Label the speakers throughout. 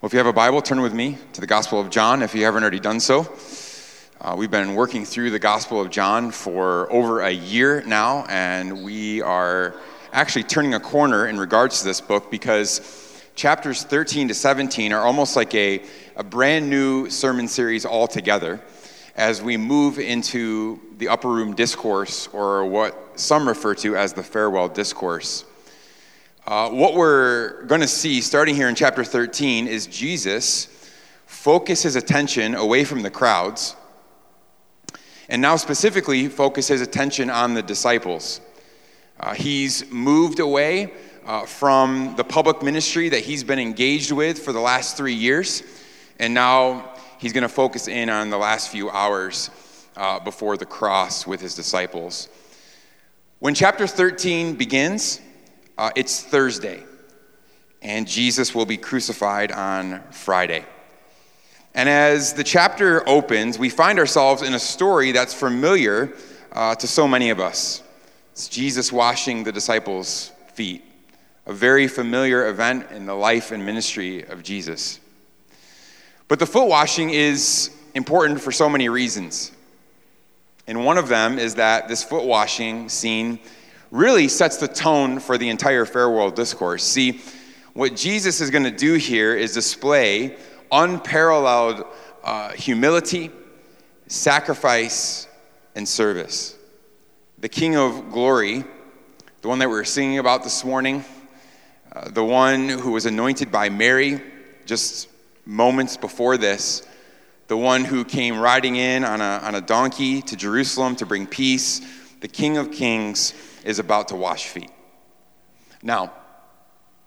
Speaker 1: Well, if you have a Bible, turn with me to the Gospel of John if you haven't already done so. Uh, we've been working through the Gospel of John for over a year now, and we are actually turning a corner in regards to this book because chapters 13 to 17 are almost like a, a brand new sermon series altogether as we move into the upper room discourse, or what some refer to as the farewell discourse. Uh, what we're going to see starting here in chapter 13 is Jesus focus his attention away from the crowds and now specifically focus his attention on the disciples. Uh, he's moved away uh, from the public ministry that he's been engaged with for the last three years, and now he's going to focus in on the last few hours uh, before the cross with his disciples. When chapter 13 begins, uh, it's Thursday, and Jesus will be crucified on Friday. And as the chapter opens, we find ourselves in a story that's familiar uh, to so many of us. It's Jesus washing the disciples' feet, a very familiar event in the life and ministry of Jesus. But the foot washing is important for so many reasons. And one of them is that this foot washing scene really sets the tone for the entire farewell discourse. See, what Jesus is going to do here is display unparalleled uh, humility, sacrifice, and service. The King of Glory, the one that we are singing about this morning, uh, the one who was anointed by Mary just moments before this, the one who came riding in on a, on a donkey to Jerusalem to bring peace, the King of Kings is about to wash feet. Now,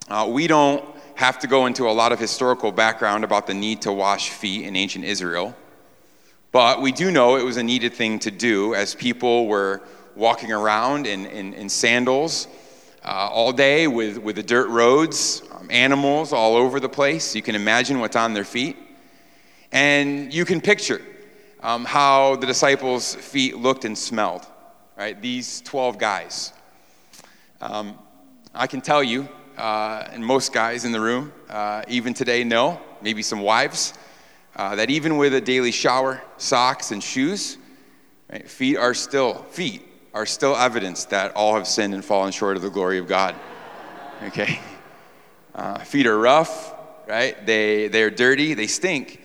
Speaker 1: uh, we don't have to go into a lot of historical background about the need to wash feet in ancient Israel, but we do know it was a needed thing to do as people were walking around in, in, in sandals uh, all day with, with the dirt roads, um, animals all over the place. You can imagine what's on their feet. And you can picture um, how the disciples' feet looked and smelled, right? These 12 guys. Um, I can tell you, uh, and most guys in the room, uh, even today, know, maybe some wives, uh, that even with a daily shower, socks, and shoes, right, feet are still, feet are still evidence that all have sinned and fallen short of the glory of God. Okay? Uh, feet are rough, right? They, they're dirty, they stink.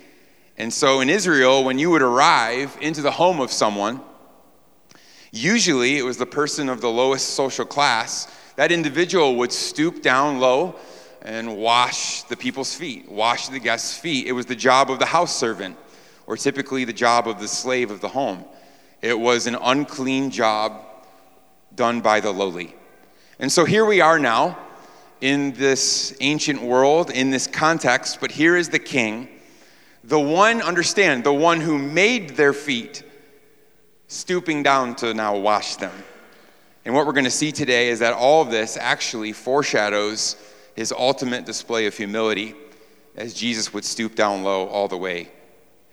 Speaker 1: And so in Israel, when you would arrive into the home of someone, Usually, it was the person of the lowest social class. That individual would stoop down low and wash the people's feet, wash the guests' feet. It was the job of the house servant, or typically the job of the slave of the home. It was an unclean job done by the lowly. And so here we are now in this ancient world, in this context, but here is the king, the one, understand, the one who made their feet stooping down to now wash them. And what we're going to see today is that all of this actually foreshadows his ultimate display of humility as Jesus would stoop down low all the way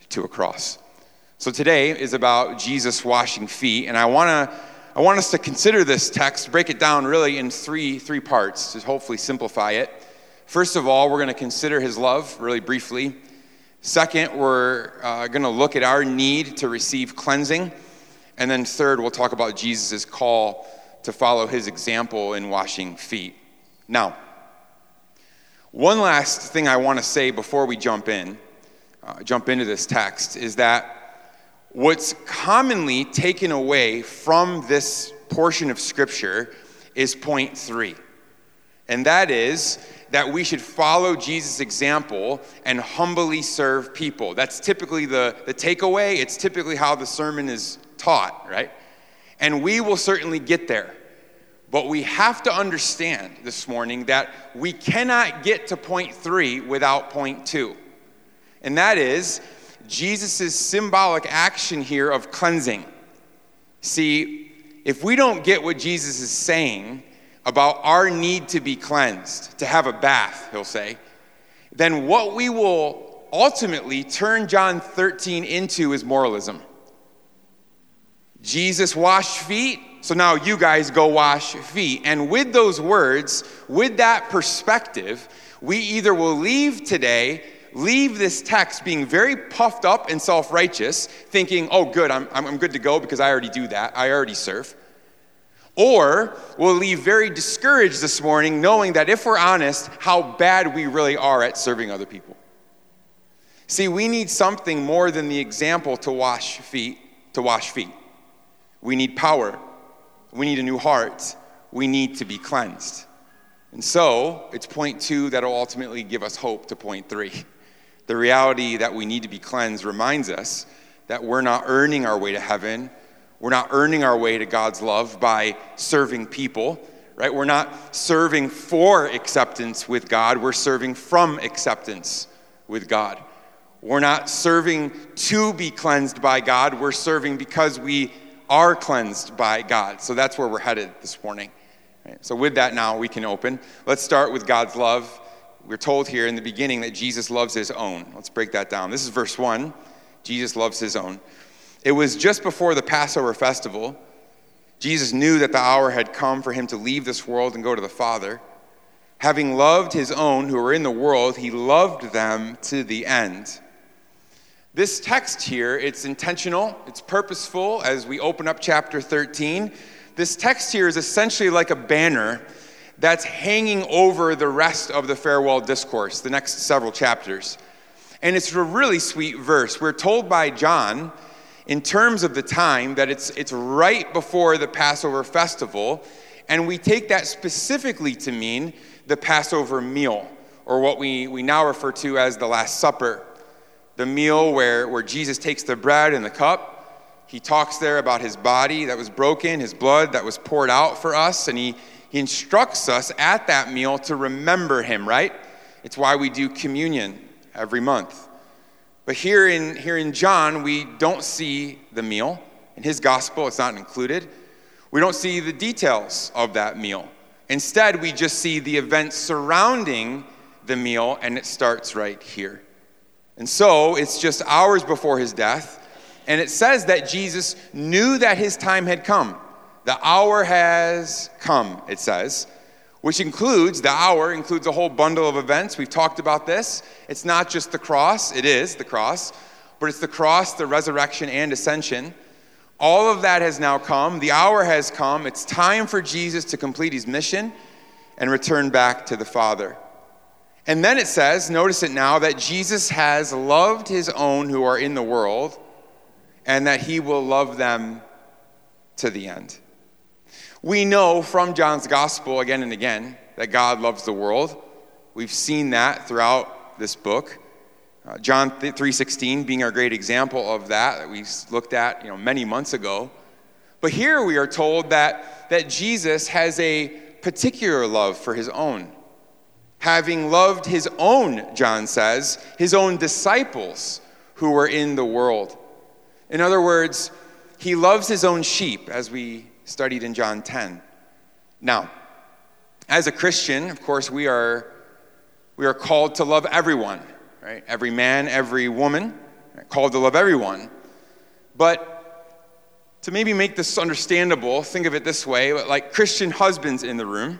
Speaker 1: to a cross. So today is about Jesus washing feet, and I want to I want us to consider this text, break it down really in three three parts to hopefully simplify it. First of all, we're going to consider his love really briefly. Second, we're uh, going to look at our need to receive cleansing. And then, third, we'll talk about Jesus' call to follow his example in washing feet. Now, one last thing I want to say before we jump in, uh, jump into this text, is that what's commonly taken away from this portion of Scripture is point three. And that is that we should follow Jesus' example and humbly serve people. That's typically the, the takeaway. It's typically how the sermon is taught, right? And we will certainly get there. But we have to understand this morning that we cannot get to point three without point two. And that is Jesus' symbolic action here of cleansing. See, if we don't get what Jesus is saying about our need to be cleansed, to have a bath, he'll say, then what we will ultimately turn John 13 into is moralism. Jesus washed feet, so now you guys go wash feet. And with those words, with that perspective, we either will leave today leave this text being very puffed up and self righteous, thinking, oh, good, I'm, I'm good to go because I already do that, I already serve. Or we'll leave very discouraged this morning, knowing that if we're honest, how bad we really are at serving other people. See, we need something more than the example to wash feet, to wash feet. We need power. We need a new heart. We need to be cleansed. And so, it's point two that will ultimately give us hope to point three. The reality that we need to be cleansed reminds us that we're not earning our way to heaven. We're not earning our way to God's love by serving people, right? We're not serving for acceptance with God, we're serving from acceptance with God. We're not serving to be cleansed by God, we're serving because we are cleansed by God. So that's where we're headed this morning. So, with that, now we can open. Let's start with God's love. We're told here in the beginning that Jesus loves his own. Let's break that down. This is verse 1. Jesus loves his own. It was just before the Passover festival. Jesus knew that the hour had come for him to leave this world and go to the Father. Having loved his own who were in the world, he loved them to the end. This text here, it's intentional, it's purposeful as we open up chapter 13 this text here is essentially like a banner that's hanging over the rest of the farewell discourse, the next several chapters. And it's a really sweet verse. We're told by John, in terms of the time, that it's, it's right before the Passover festival. And we take that specifically to mean the Passover meal, or what we, we now refer to as the Last Supper. The meal where, where Jesus takes the bread and the cup he talks there about his body that was broken, his blood that was poured out for us, and he, he instructs us at that meal to remember him, right? It's why we do communion every month. But here in, here in John, we don't see the meal. In his gospel, it's not included. We don't see the details of that meal. Instead, we just see the events surrounding the meal, and it starts right here. And so it's just hours before his death. And it says that Jesus knew that his time had come. The hour has come, it says, which includes the hour, includes a whole bundle of events. We've talked about this. It's not just the cross, it is the cross, but it's the cross, the resurrection, and ascension. All of that has now come. The hour has come. It's time for Jesus to complete his mission and return back to the Father. And then it says, notice it now, that Jesus has loved his own who are in the world and that he will love them to the end. We know from John's gospel again and again that God loves the world. We've seen that throughout this book. Uh, John 3:16 being our great example of that that we looked at, you know, many months ago. But here we are told that that Jesus has a particular love for his own. Having loved his own, John says, his own disciples who were in the world. In other words, he loves his own sheep, as we studied in John 10. Now, as a Christian, of course, we are, we are called to love everyone, right? Every man, every woman, right? called to love everyone. But to maybe make this understandable, think of it this way like Christian husbands in the room,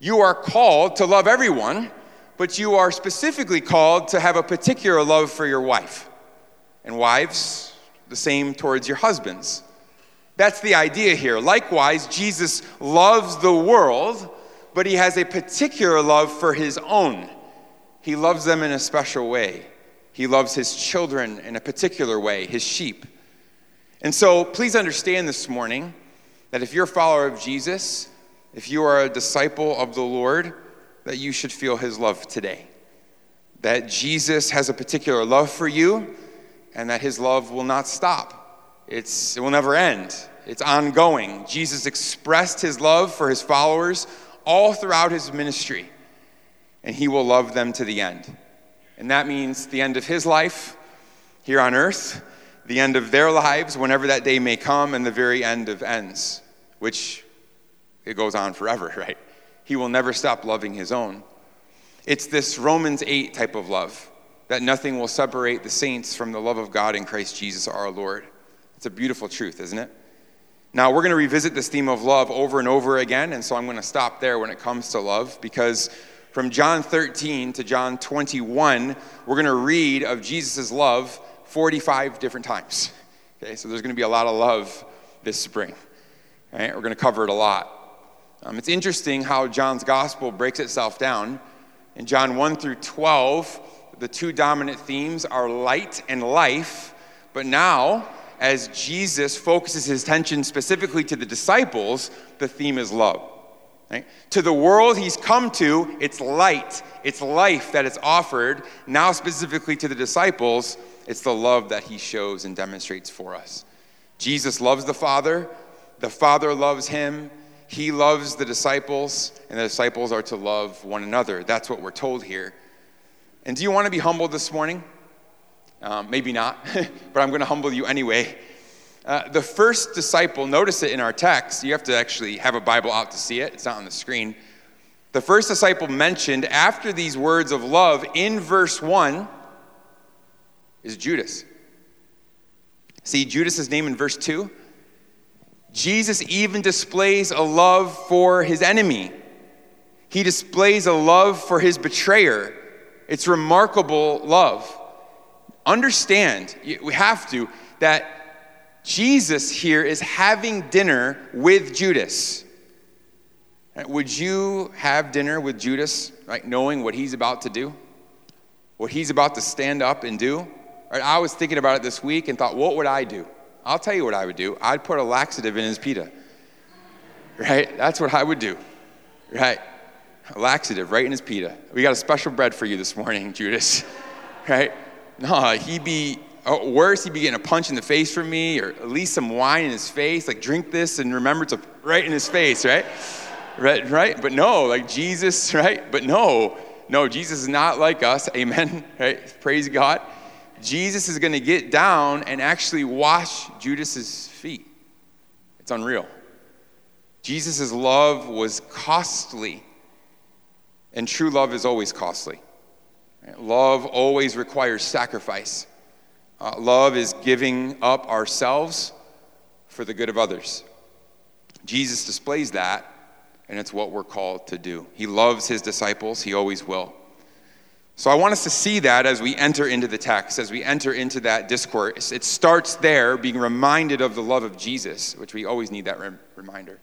Speaker 1: you are called to love everyone, but you are specifically called to have a particular love for your wife. And wives, the same towards your husbands. That's the idea here. Likewise, Jesus loves the world, but he has a particular love for his own. He loves them in a special way. He loves his children in a particular way, his sheep. And so please understand this morning that if you're a follower of Jesus, if you are a disciple of the Lord, that you should feel his love today. That Jesus has a particular love for you and that his love will not stop. It's, it will never end. It's ongoing. Jesus expressed his love for his followers all throughout his ministry, and he will love them to the end. And that means the end of his life here on earth, the end of their lives, whenever that day may come, and the very end of ends, which it goes on forever, right? He will never stop loving his own. It's this Romans 8 type of love that nothing will separate the saints from the love of God in Christ Jesus our Lord. It's a beautiful truth, isn't it? Now, we're going to revisit this theme of love over and over again, and so I'm going to stop there when it comes to love because From John 13 to John 21, we're going to read of Jesus' love 45 different times. Okay, so there's going to be a lot of love this spring. Right? We're going to cover it a lot. Um, it's interesting how John's gospel breaks itself down. In John 1 through 12, the two dominant themes are light and life. But now, as Jesus focuses his attention specifically to the disciples, the theme is love. Right? To the world he's come to, it's light, it's life that is offered. Now, specifically to the disciples, it's the love that he shows and demonstrates for us. Jesus loves the Father, the Father loves him, he loves the disciples, and the disciples are to love one another. That's what we're told here. And do you want to be humbled this morning? Um, maybe not, but I'm going to humble you anyway. Uh, the first disciple, notice it in our text. You have to actually have a Bible out to see it, it's not on the screen. The first disciple mentioned after these words of love in verse 1 is Judas. See Judas' name in verse 2? Jesus even displays a love for his enemy. He displays a love for his betrayer. It's remarkable love. Understand, we have to, that Jesus here is having dinner with Judas. Uh, would you have dinner with Judas, right, knowing what he's about to do? What he's about to stand up and do? Right, I was thinking about it this week and thought, what would I do? I'll tell you what I would do. I'd put a laxative in his pita. Right? That's what I would do. Right? A laxative right in his pita. We got a special bread for you this morning, Judas. Right? No, he'd be oh, worse. He'd be getting a punch in the face from me, or at least some wine in his face. Like, drink this and remember to right in his face, right? Right, right? But no, like Jesus, right? But no, no, Jesus is not like us. Amen. Right? Praise God. Jesus is going to get down and actually wash Judas's feet. It's unreal. Jesus' love was costly, and true love is always costly. Love always requires sacrifice. Uh, love is giving up ourselves for the good of others. Jesus displays that, and it's what we're called to do. He loves his disciples, he always will. So I want us to see that as we enter into the text, as we enter into that discourse. It starts there, being reminded of the love of Jesus, which we always need that reminder.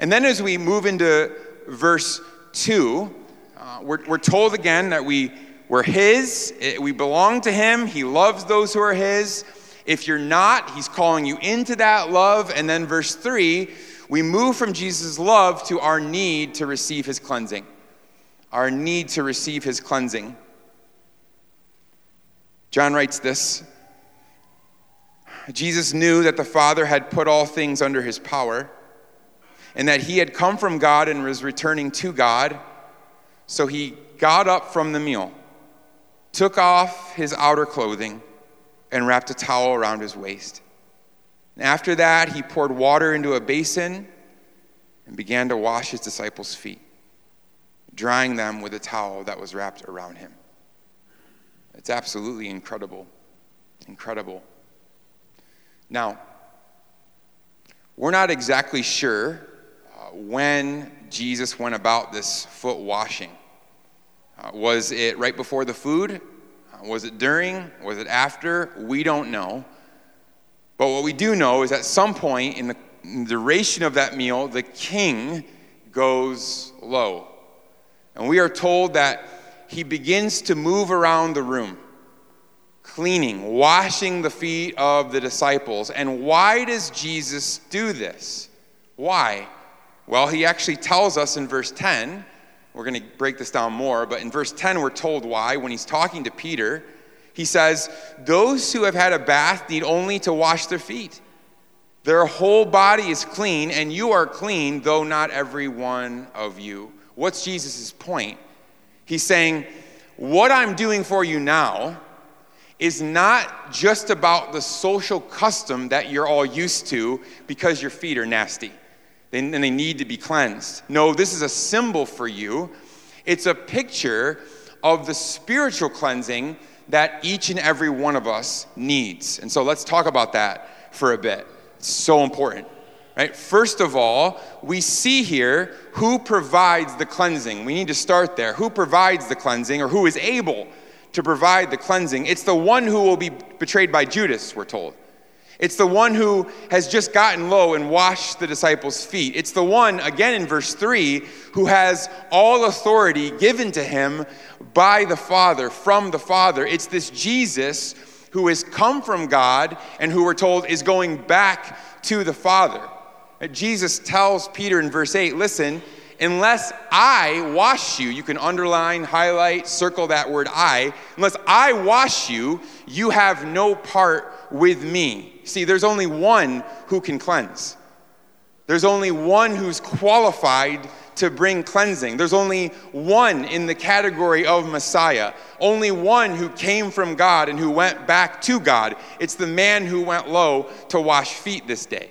Speaker 1: And then as we move into verse 2, uh, we're, we're told again that we, we're His, eh, we belong to Him, He loves those who are His. If you're not, He's calling you into that love. And then verse 3, we move from Jesus' love to our need to receive His cleansing our need to receive his cleansing. John writes this Jesus knew that the Father had put all things under his power, and that he had come from God and was returning to God. So he got up from the meal, took off his outer clothing, and wrapped a towel around his waist. And after that, he poured water into a basin and began to wash his disciples' feet drying them with a towel that was wrapped around him. It's absolutely incredible. Incredible. Now, we're not exactly sure uh, when Jesus went about this foot washing. Uh, was it right before the food? Uh, was it during? Was it after? We don't know. But what we do know is at some point in the, in the duration of that meal, the king goes low. And we are told that he begins to move around the room, cleaning, washing the feet of the disciples. And why does Jesus do this? Why? Well, he actually tells us in verse 10. We're going to break this down more, but in verse 10, we're told why. When he's talking to Peter, he says, Those who have had a bath need only to wash their feet. Their whole body is clean, and you are clean, though not every one of you. What's Jesus' point? He's saying, What I'm doing for you now is not just about the social custom that you're all used to because your feet are nasty and they need to be cleansed. No, this is a symbol for you. It's a picture of the spiritual cleansing that each and every one of us needs. And so let's talk about that for a bit. It's so important. Right? First of all, we see here who provides the cleansing. We need to start there. Who provides the cleansing or who is able to provide the cleansing? It's the one who will be betrayed by Judas, we're told. It's the one who has just gotten low and washed the disciples' feet. It's the one, again in verse 3, who has all authority given to him by the Father, from the Father. It's this Jesus who has come from God and who we're told is going back to the Father. Jesus tells Peter in verse 8, listen, unless I wash you, you can underline, highlight, circle that word I, unless I wash you, you have no part with me. See, there's only one who can cleanse. There's only one who's qualified to bring cleansing. There's only one in the category of Messiah, only one who came from God and who went back to God. It's the man who went low to wash feet this day.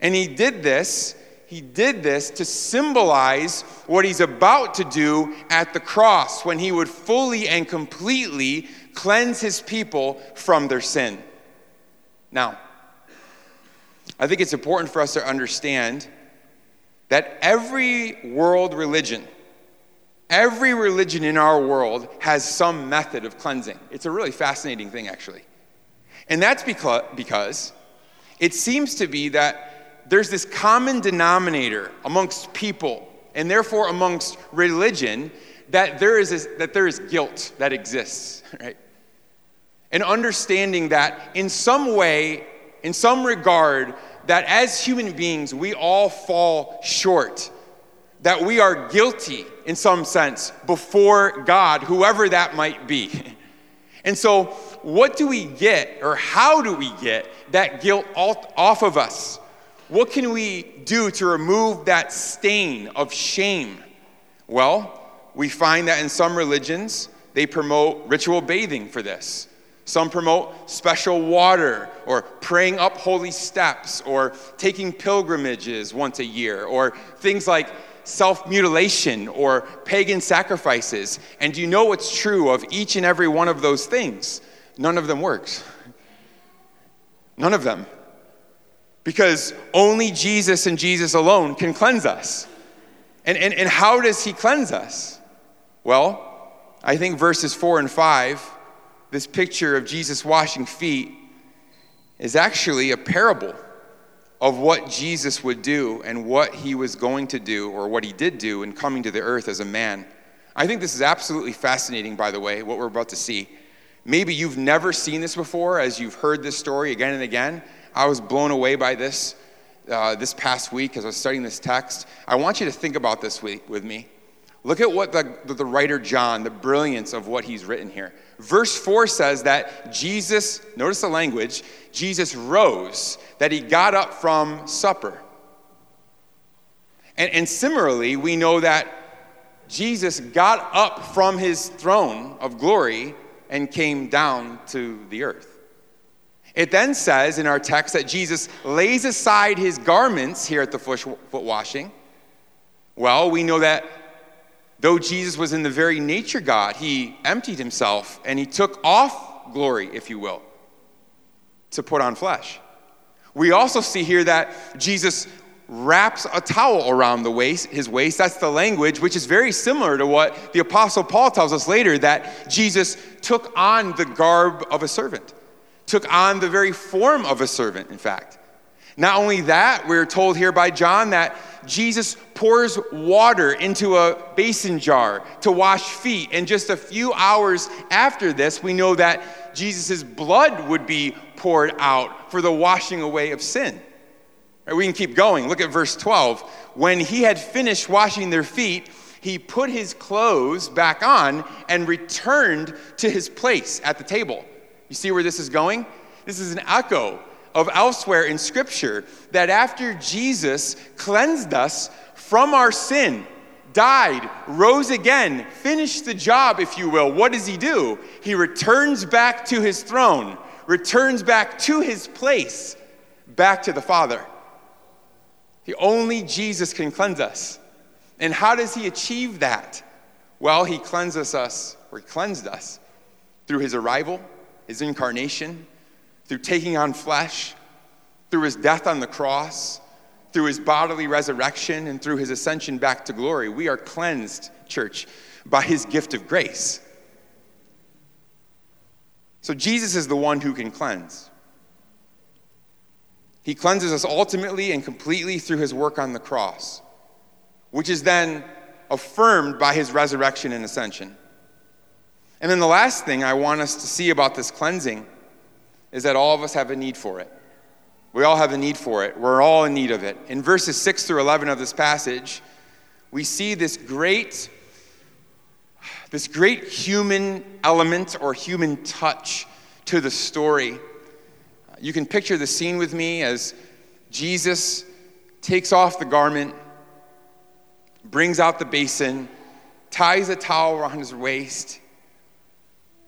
Speaker 1: And he did this, he did this to symbolize what he's about to do at the cross when he would fully and completely cleanse his people from their sin. Now, I think it's important for us to understand that every world religion, every religion in our world has some method of cleansing. It's a really fascinating thing, actually. And that's because, because it seems to be that there's this common denominator amongst people and therefore amongst religion that there is, this, that there is guilt that exists, right? And understanding that in some way, in some regard, that as human beings, we all fall short, that we are guilty in some sense before God, whoever that might be. And so, what do we get, or how do we get that guilt off of us? What can we do to remove that stain of shame? Well, we find that in some religions, they promote ritual bathing for this. Some promote special water or praying up holy steps or taking pilgrimages once a year or things like self mutilation or pagan sacrifices. And you know what's true of each and every one of those things? None of them works. None of them. Because only Jesus and Jesus alone can cleanse us. And, and, and how does he cleanse us? Well, I think verses 4 and 5 this picture of Jesus washing feet is actually a parable of what Jesus would do and what he was going to do or what he did do in coming to the earth as a man. I think this is absolutely fascinating, by the way, what we're about to see. Maybe you've never seen this before as you've heard this story again and again. I was blown away by this uh, this past week as I was studying this text. I want you to think about this week with me. Look at what the, the writer John, the brilliance of what he's written here. Verse 4 says that Jesus, notice the language, Jesus rose, that he got up from supper. And, and similarly, we know that Jesus got up from his throne of glory and came down to the earth. It then says in our text that Jesus lays aside his garments here at the foot washing. Well, we know that Though Jesus was in the very nature God, he emptied himself and he took off glory, if you will, to put on flesh. We also see here that Jesus wraps a towel around the waist, his waist. That's the language, which is very similar to what the Apostle Paul tells us later that Jesus took on the garb of a servant, took on the very form of a servant, in fact. Not only that, we're told here by John that Jesus pours water into a basin jar to wash feet. And just a few hours after this, we know that Jesus' blood would be poured out for the washing away of sin. Right, we can keep going. Look at verse 12. When he had finished washing their feet, he put his clothes back on and returned to his place at the table. You see where this is going? This is an echo of elsewhere in Scripture that after Jesus cleansed us from our sin, died, rose again, finished the job, if you will, what does he do? He returns back to his throne, returns back to his place, back to the Father. The only Jesus can cleanse us. And how does he achieve that? Well, he cleanses us, or he cleansed us through his arrival, his incarnation, through taking on flesh, through his death on the cross, through his bodily resurrection, and through his ascension back to glory. We are cleansed, church, by his gift of grace. So Jesus is the one who can cleanse. He cleanses us ultimately and completely through his work on the cross, which is then affirmed by his resurrection and ascension. And then the last thing I want us to see about this cleansing is that all of us have a need for it. We all have a need for it. We're all in need of it. In verses 6 through 11 of this passage, we see this great this great human element or human touch to the story. You can picture the scene with me as Jesus takes off the garment, brings out the basin, ties a towel around his waist.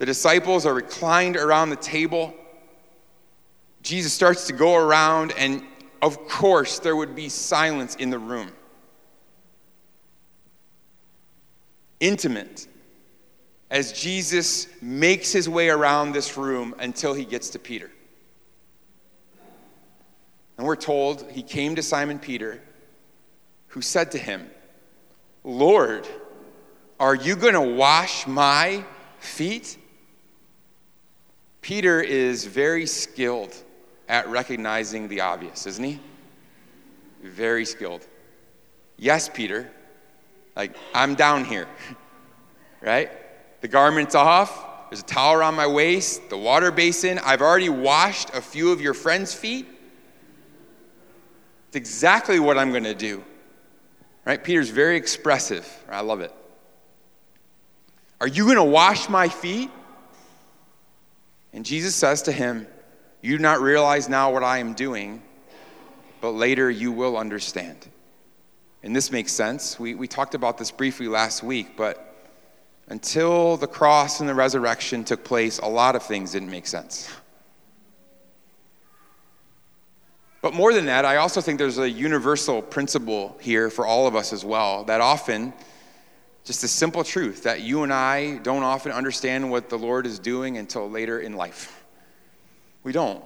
Speaker 1: The disciples are reclined around the table. Jesus starts to go around, and of course, there would be silence in the room. Intimate as Jesus makes his way around this room until he gets to Peter. And we're told he came to Simon Peter, who said to him, Lord, are you going to wash my feet? Peter is very skilled at recognizing the obvious, isn't he? Very skilled. Yes, Peter. Like, I'm down here, right? The garment's off. There's a towel around my waist, the water basin. I've already washed a few of your friends' feet. It's exactly what I'm going to do. Right? Peter's very expressive. I love it. Are you going to wash my feet? And Jesus says to him, You do not realize now what I am doing, but later you will understand. And this makes sense. We, we talked about this briefly last week, but until the cross and the resurrection took place, a lot of things didn't make sense. But more than that, I also think there's a universal principle here for all of us as well that often, just a simple truth, that you and I don't often understand what the Lord is doing until later in life. We don't,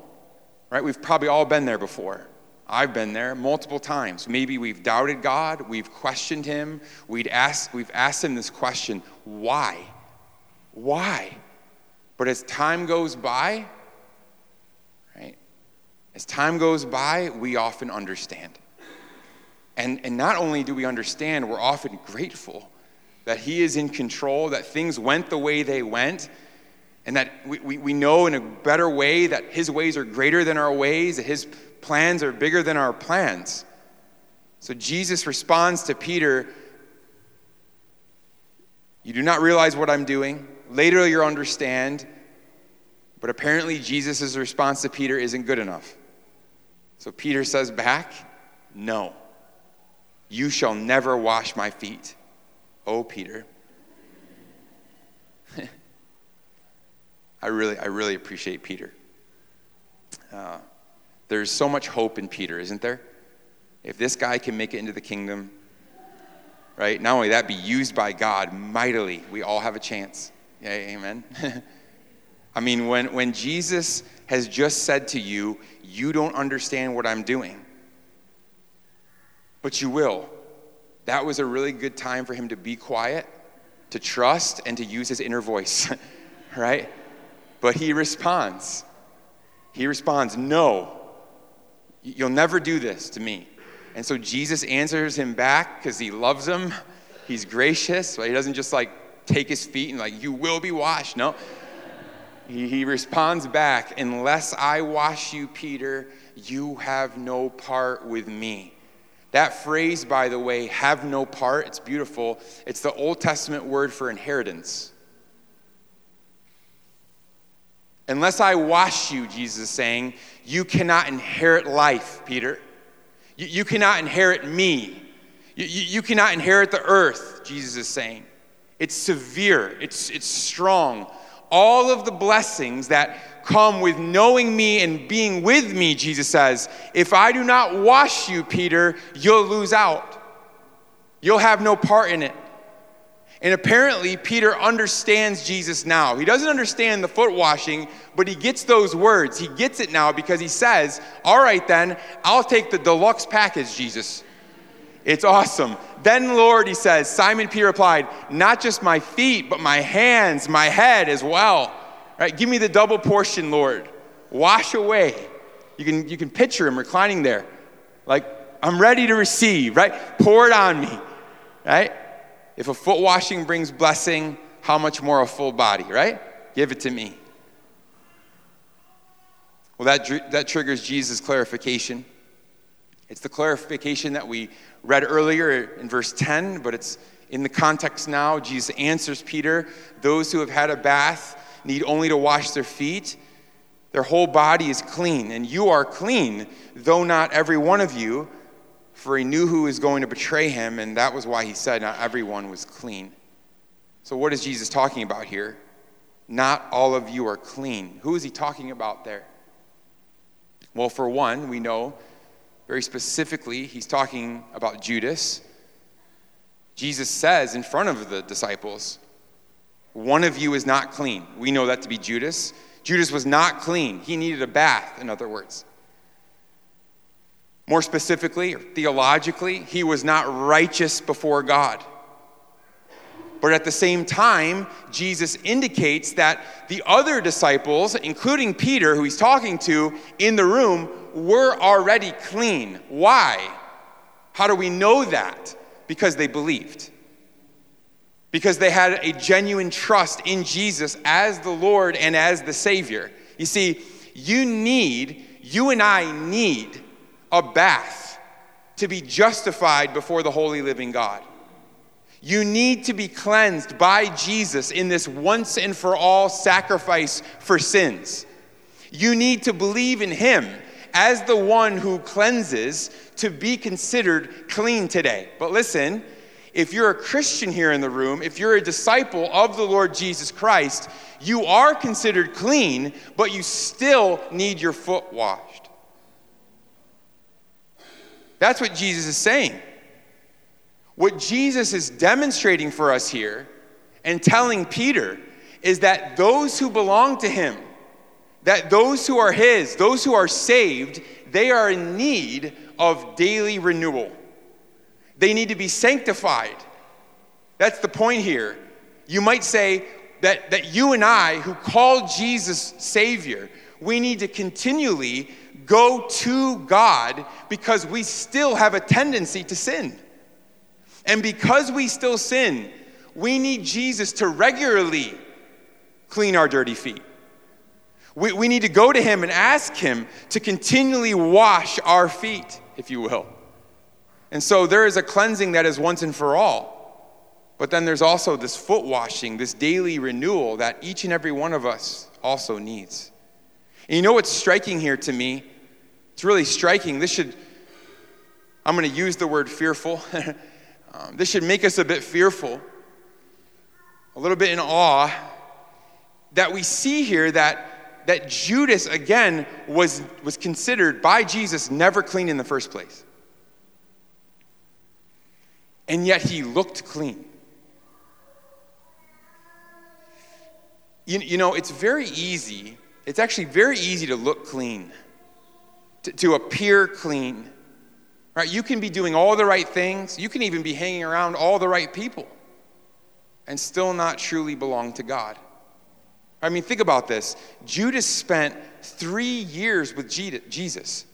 Speaker 1: right? We've probably all been there before. I've been there multiple times. Maybe we've doubted God, we've questioned Him, we'd ask, we've asked Him this question why? Why? But as time goes by, right, as time goes by, we often understand. And, and not only do we understand, we're often grateful that He is in control, that things went the way they went, and that we, we, we know in a better way that His ways are greater than our ways, that His plans are bigger than our plans. So Jesus responds to Peter You do not realize what I'm doing. Later you'll understand. But apparently, Jesus' response to Peter isn't good enough. So Peter says back, No, you shall never wash my feet. Oh, Peter. I really, I really appreciate Peter. Uh, there's so much hope in Peter, isn't there? If this guy can make it into the kingdom, right? Not only that, be used by God mightily, we all have a chance. Yeah, amen. I mean, when, when Jesus has just said to you, You don't understand what I'm doing, but you will, that was a really good time for him to be quiet, to trust, and to use his inner voice, right? But he responds. He responds, No, You'll never do this to me. And so Jesus answers him back because he loves him. He's gracious. He doesn't just like take his feet and like, you will be washed. No. He, he responds back, unless I wash you, Peter, you have no part with me. That phrase, by the way, have no part, it's beautiful. It's the Old Testament word for inheritance. Unless I wash you, Jesus is saying, you cannot inherit life, Peter. You, you cannot inherit me. You, you, you cannot inherit the earth, Jesus is saying. It's severe, it's, it's strong. All of the blessings that come with knowing me and being with me, Jesus says, if I do not wash you, Peter, you'll lose out. You'll have no part in it. And apparently, Peter understands Jesus now. He doesn't understand the foot washing, but he gets those words. He gets it now because he says, All right, then, I'll take the deluxe package, Jesus. It's awesome. Then, Lord, he says, Simon Peter replied, Not just my feet, but my hands, my head as well. Right? Give me the double portion, Lord. Wash away. You can, you can picture him reclining there. Like, I'm ready to receive, right? Pour it on me, right? If a foot washing brings blessing, how much more a full body, right? Give it to me. Well, that, that triggers Jesus' clarification. It's the clarification that we read earlier in verse 10, but it's in the context now. Jesus answers Peter Those who have had a bath need only to wash their feet. Their whole body is clean, and you are clean, though not every one of you for he knew who was going to betray him, and that was why he said not everyone was clean. So, what is Jesus talking about here? Not all of you are clean. Who is he talking about there? Well, for one, we know very specifically he's talking about Judas. Jesus says in front of the disciples, One of you is not clean. We know that to be Judas. Judas was not clean. He needed a bath, in other words. More specifically, or theologically, he was not righteous before God. But at the same time, Jesus indicates that the other disciples, including Peter, who he's talking to in the room, were already clean. Why? How do we know that? Because they believed. Because they had a genuine trust in Jesus as the Lord and as the Savior. You see, you need, you and I need a bath to be justified before the holy living God. You need to be cleansed by Jesus in this once and for all sacrifice for sins. You need to believe in Him as the one who cleanses to be considered clean today. But listen, if you're a Christian here in the room, if you're a disciple of the Lord Jesus Christ, you are considered clean, but you still need your foot washed. That's what Jesus is saying. What Jesus is demonstrating for us here and telling Peter is that those who belong to him, that those who are his, those who are saved, they are in need of daily renewal. They need to be sanctified. That's the point here. You might say that, that you and I, who call Jesus Savior, we need to continually go to God because we still have a tendency to sin. And because we still sin, we need Jesus to regularly clean our dirty feet. We, we need to go to Him and ask Him to continually wash our feet, if you will. And so there is a cleansing that is once and for all. But then there's also this foot washing, this daily renewal that each and every one of us also needs. And you know what's striking here to me? It's really striking. This should, I'm going to use the word fearful. um, this should make us a bit fearful, a little bit in awe, that we see here that, that Judas, again, was, was considered by Jesus never clean in the first place. And yet he looked clean. You, you know, it's very easy it's actually very easy to look clean, to, to appear clean. Right? You can be doing all the right things, you can even be hanging around all the right people, and still not truly belong to God. I mean, think about this. Judas spent three years with Jesus.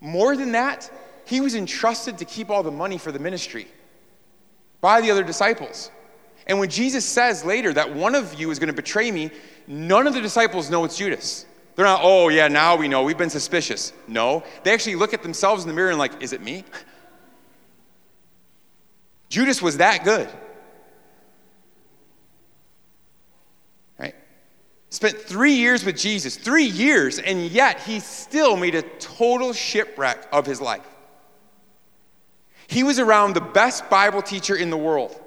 Speaker 1: More than that, he was entrusted to keep all the money for the ministry by the other disciples. And when Jesus says later that one of you is going to betray me, none of the disciples know it's Judas. They're not, oh, yeah, now we know. We've been suspicious. No. They actually look at themselves in the mirror and, like, is it me? Judas was that good. Spent three years with Jesus, three years, and yet he still made a total shipwreck of his life. He was around the best Bible teacher in the world.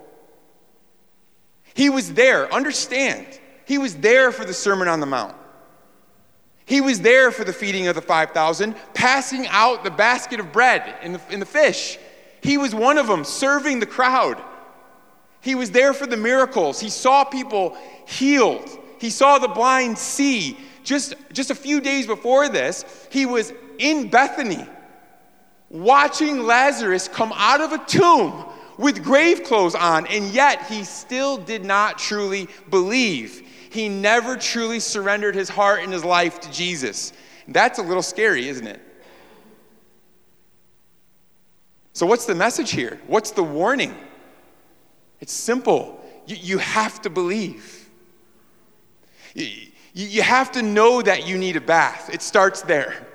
Speaker 1: He was there, understand. He was there for the Sermon on the Mount. He was there for the feeding of the 5,000, passing out the basket of bread and the, the fish. He was one of them, serving the crowd. He was there for the miracles. He saw people healed. He saw the blind see. Just, just a few days before this, he was in Bethany watching Lazarus come out of a tomb with grave clothes on, and yet he still did not truly believe. He never truly surrendered his heart and his life to Jesus. That's a little scary, isn't it? So, what's the message here? What's the warning? It's simple. You, you have to believe. You, have to know that you need a bath. It starts there.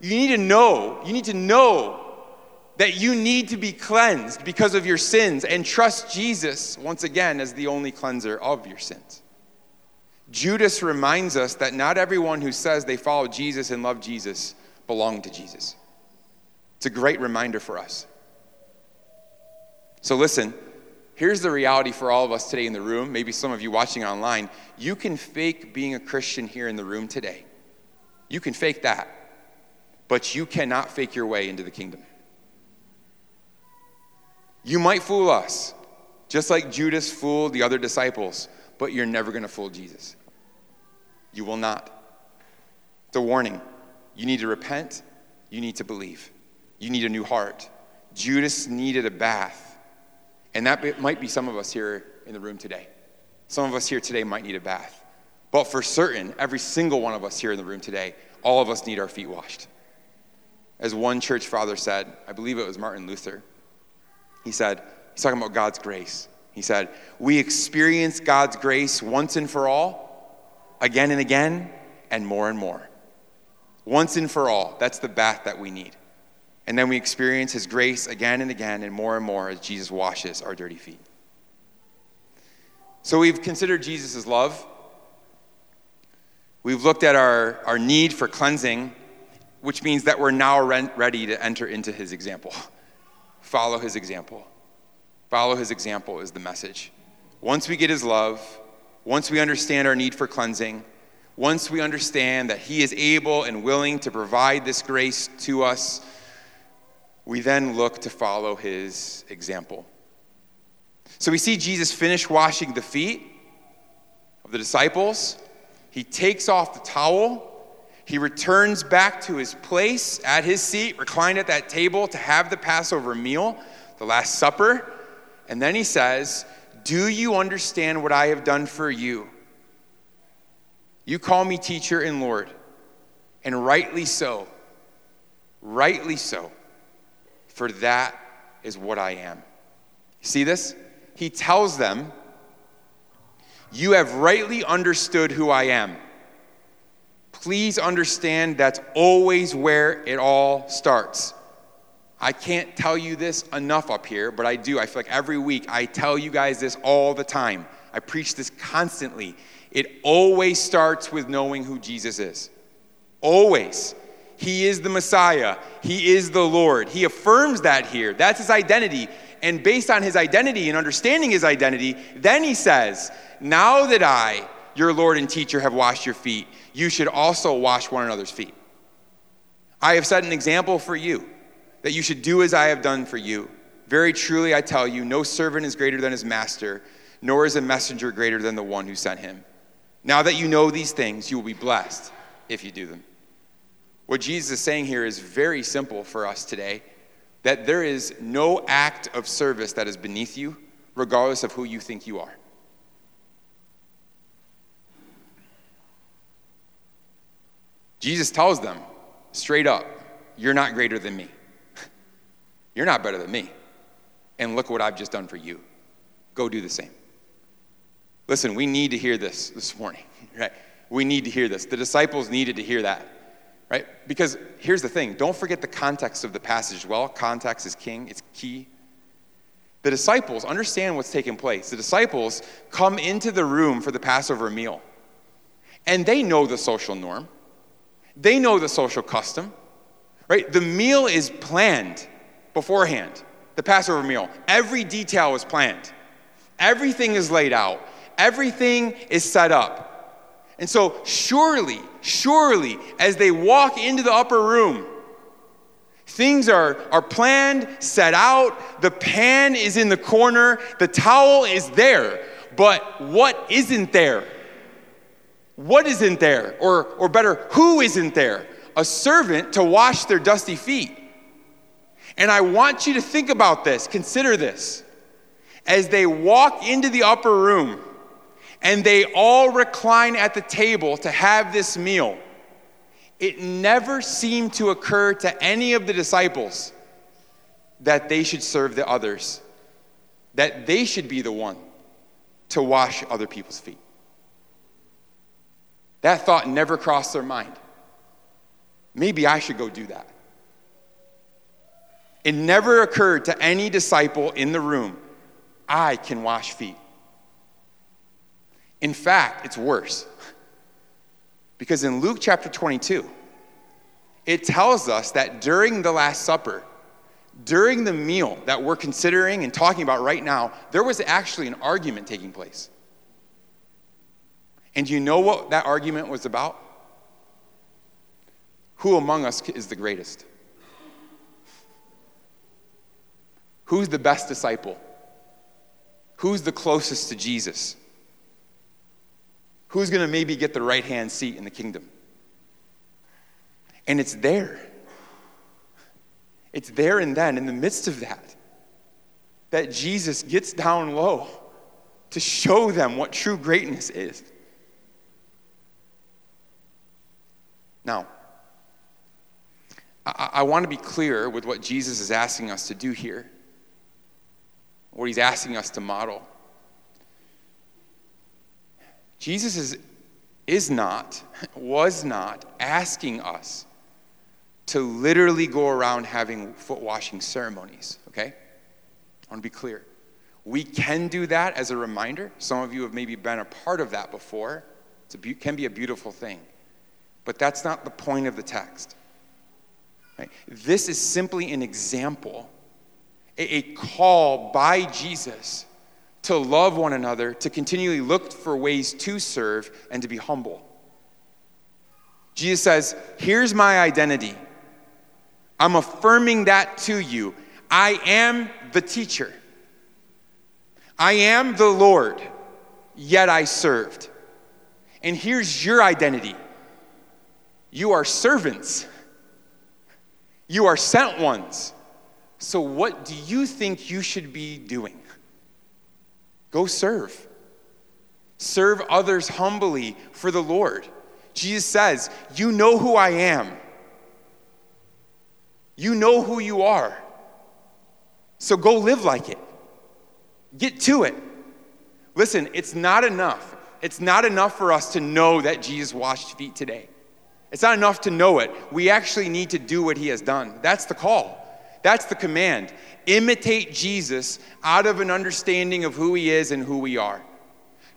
Speaker 1: You need to know, you need to know that you need to be cleansed because of your sins and trust Jesus once again as the only cleanser of your sins. Judas reminds us that not everyone who says they follow Jesus and love Jesus belong to Jesus. It's a great reminder for us. So, listen, here's the reality for all of us today in the room, maybe some of you watching online. You can fake being a Christian here in the room today. You can fake that, but you cannot fake your way into the kingdom. You might fool us, just like Judas fooled the other disciples, but you're never going to fool Jesus. You will not. It's a warning. You need to repent, you need to believe, you need a new heart. Judas needed a bath, and that might be some of us here in the room today. Some of us here today might need a bath. But for certain, every single one of us here in the room today, all of us need our feet washed. As one church father said, I believe it was Martin Luther, he said, he's talking about God's grace. He said, We experience God's grace once and for all, again and again, and more and more. Once and for all. That's the bath that we need. And then we experience His grace again and again, and more and more as Jesus washes our dirty feet. So we've considered Jesus' love. We've looked at our, our need for cleansing, which means that we're now ready to enter into His example. Follow his example. Follow his example is the message. Once we get his love, once we understand our need for cleansing, once we understand that he is able and willing to provide this grace to us, we then look to follow his example. So we see Jesus finish washing the feet of the disciples. He takes off the towel he returns back to his place at his seat, reclined at that table to have the Passover meal, the Last Supper. And then he says, Do you understand what I have done for you? You call me teacher and Lord, and rightly so. Rightly so. For that is what I am. See this? He tells them, You have rightly understood who I am please understand that's always where it all starts. I can't tell you this enough up here, but I do. I feel like every week I tell you guys this all the time. I preach this constantly. It always starts with knowing who Jesus is. Always. He is the Messiah. He is the Lord. He affirms that here. That's his identity. And based on his identity and understanding his identity, then he says, Now that I, your Lord and teacher, have washed your feet, you should also wash one another's feet. I have set an example for you that you should do as I have done for you. Very truly, I tell you, no servant is greater than his master, nor is a messenger greater than the one who sent him. Now that you know these things, you will be blessed if you do them. What Jesus is saying here is very simple for us today that there is no act of service that is beneath you, regardless of who you think you are. Jesus tells them straight up, You're not greater than me. You're not better than me. And look what I've just done for you. Go do the same. Listen, we need to hear this this morning, right? We need to hear this. The disciples needed to hear that, right? Because here's the thing don't forget the context of the passage well. Context is king, it's key. The disciples understand what's taking place. The disciples come into the room for the Passover meal, and they know the social norm. They know the social custom, right? The meal is planned beforehand, the Passover meal. Every detail is planned, everything is laid out, everything is set up. And so, surely, surely, as they walk into the upper room, Things are, are planned, set out, the pan is in the corner, the towel is there. But what isn't there? What isn't there? Or, or better, who isn't there? A servant to wash their dusty feet. And I want you to think about this, consider this. As they walk into the upper room and they all recline at the table to have this meal, it never seemed to occur to any of the disciples that they should serve the others, that they should be the one to wash other people's feet. That thought never crossed their mind. Maybe I should go do that. It never occurred to any disciple in the room, I can wash feet. In fact, it's worse. Because in Luke chapter 22, it tells us that during the Last Supper, during the meal that we're considering and talking about right now, there was actually an argument taking place. And you know what that argument was about? Who among us is the greatest? Who's the best disciple? Who's the closest to Jesus? Who's going to maybe get the right hand seat in the kingdom? And it's there. It's there and then, in the midst of that, that Jesus gets down low to show them what true greatness is. Now, I, I want to be clear with what Jesus is asking us to do here, what he's asking us to model. Jesus is, is not, was not asking us to literally go around having foot washing ceremonies, okay? I want to be clear. We can do that as a reminder. Some of you have maybe been a part of that before. It can be a beautiful thing. But that's not the point of the text. Right? This is simply an example, a, a call by Jesus to love one another, to continually look for ways to serve, and to be humble. Jesus says, Here's my identity. I'm affirming that to you. I am the teacher. I am the Lord, yet I served. And here's your identity you are servants, you are sent ones. So, what do you think you should be doing? Go serve. Serve others humbly for the Lord. Jesus says, You know who I am. You know who you are. So go live like it. Get to it. Listen, it's not enough. It's not enough for us to know that Jesus washed feet today. It's not enough to know it. We actually need to do what he has done. That's the call. That's the command imitate Jesus out of an understanding of who he is and who we are.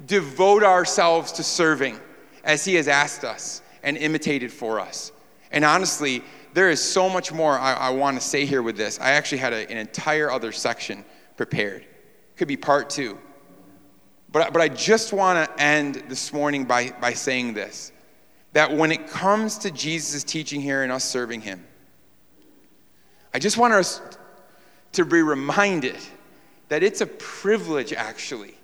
Speaker 1: Devote ourselves to serving as he has asked us and imitated for us. And honestly, there is so much more I, I want to say here with this. I actually had a, an entire other section prepared. Could be part two. But, but I just want to end this morning by, by saying this that when it comes to Jesus' teaching here and us serving him, I just want us to be reminded that it's a privilege, actually.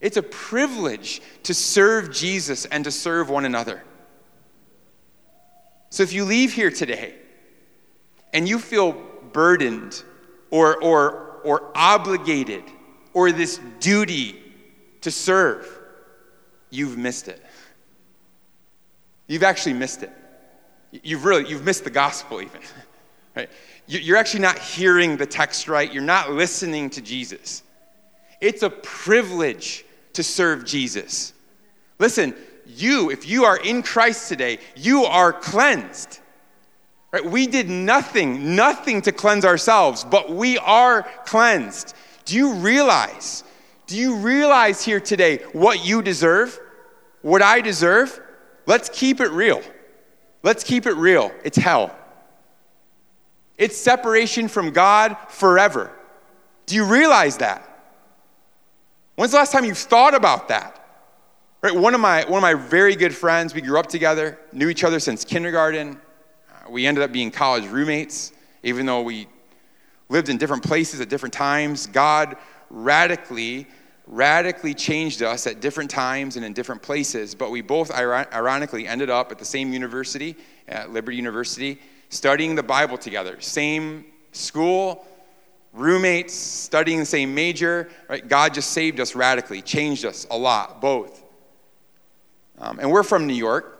Speaker 1: It's a privilege to serve Jesus and to serve one another. So if you leave here today and you feel burdened or, or, or obligated or this duty to serve, you've missed it. You've actually missed it. You've really, you've missed the gospel even, right? You're actually not hearing the text right. You're not listening to Jesus. It's a privilege to serve Jesus. Listen, you, if you are in Christ today, you are cleansed. Right? We did nothing, nothing to cleanse ourselves, but we are cleansed. Do you realize? Do you realize here today what you deserve? What I deserve? Let's keep it real. Let's keep it real. It's hell. It's separation from God forever. Do you realize that? When's the last time you've thought about that? Right, one of my one of my very good friends, we grew up together, knew each other since kindergarten. Uh, we ended up being college roommates, Even though we lived in different places at different times, God radically, radically changed us at different times and in different places. But we both, ironically, ended up at the same university, at Liberty University, studying the Bible together. Same school, roommates, studying the same major. Right? God just saved us radically, changed us a lot, both. Um, and we're from New York.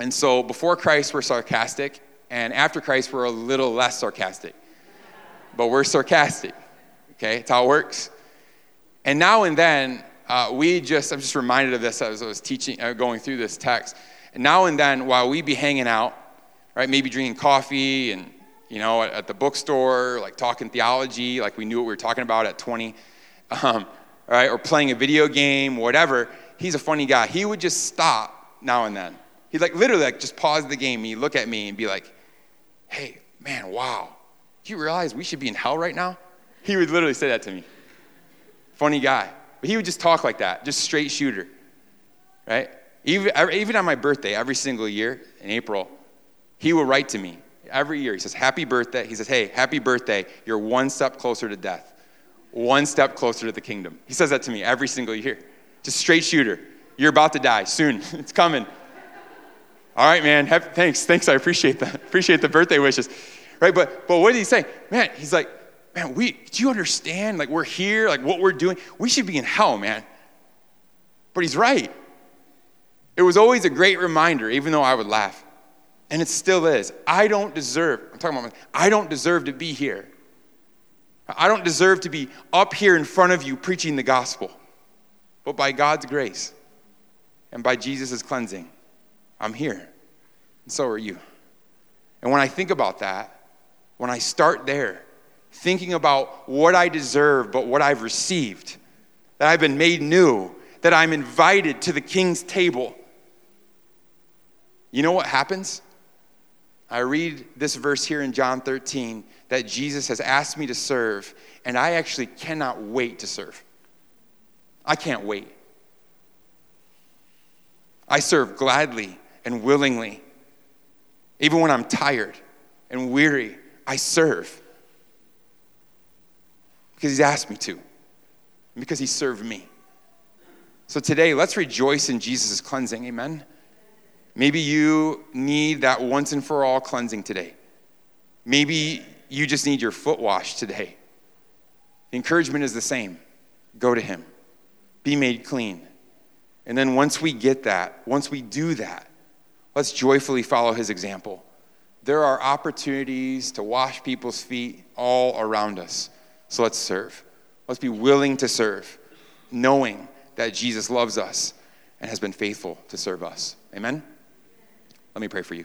Speaker 1: And so before Christ, we're sarcastic. And after Christ, we're a little less sarcastic. But we're sarcastic. Okay? It's how it works. And now and then, uh, we just, I'm just reminded of this as I was teaching, uh, going through this text. And now and then, while we be hanging out, right, maybe drinking coffee and you know, at, at, the bookstore, like talking theology, like we knew what we were talking about at 20, um, right? Or playing a video game, whatever. He's a funny guy. He would just stop now and then. He'd like literally like just pause the game. He'd look at me and be like, "Hey, man, wow, do you realize we should be in hell right now?" He would literally say that to me. Funny guy, but he would just talk like that, just straight shooter, right? Even even on my birthday, every single year in April, he will write to me every year. He says, Happy birthday. He says, Hey, happy birthday. You're one step closer to death, one step closer to the kingdom. He says that to me every single year. Just straight shooter. You're about to die soon. it's coming. All right, man. thanks. Thanks. I appreciate that. Appreciate the birthday wishes. Right? But but what did he say? Man, he's like, man, we do you understand? Like we're here, like what we're doing. We should be in hell, man. But he's right. It was always a great reminder, even though I would laugh. And it still is. I don't deserve, I'm talking about, I don't deserve to be here. I don't deserve to be up here in front of you preaching the gospel. But by God's grace and by Jesus' cleansing, I'm here. And so are you. And when I think about that, when I start there, thinking about what I deserve, but what I've received, that I've been made new, that I'm invited to the king's table, you know what happens? I read this verse here in John 13 that Jesus has asked me to serve, and I actually cannot wait to serve. I can't wait. I serve gladly and willingly. Even when I'm tired and weary, I serve. Because he's asked me to, because he served me. So today, let's rejoice in Jesus' cleansing. Amen. Maybe you need that once and for all cleansing today. Maybe you just need your foot washed today. The encouragement is the same go to Him, be made clean. And then once we get that, once we do that, let's joyfully follow His example. There are opportunities to wash people's feet all around us. So let's serve. Let's be willing to serve, knowing that Jesus loves us and has been faithful to serve us. Amen? Let me pray for you.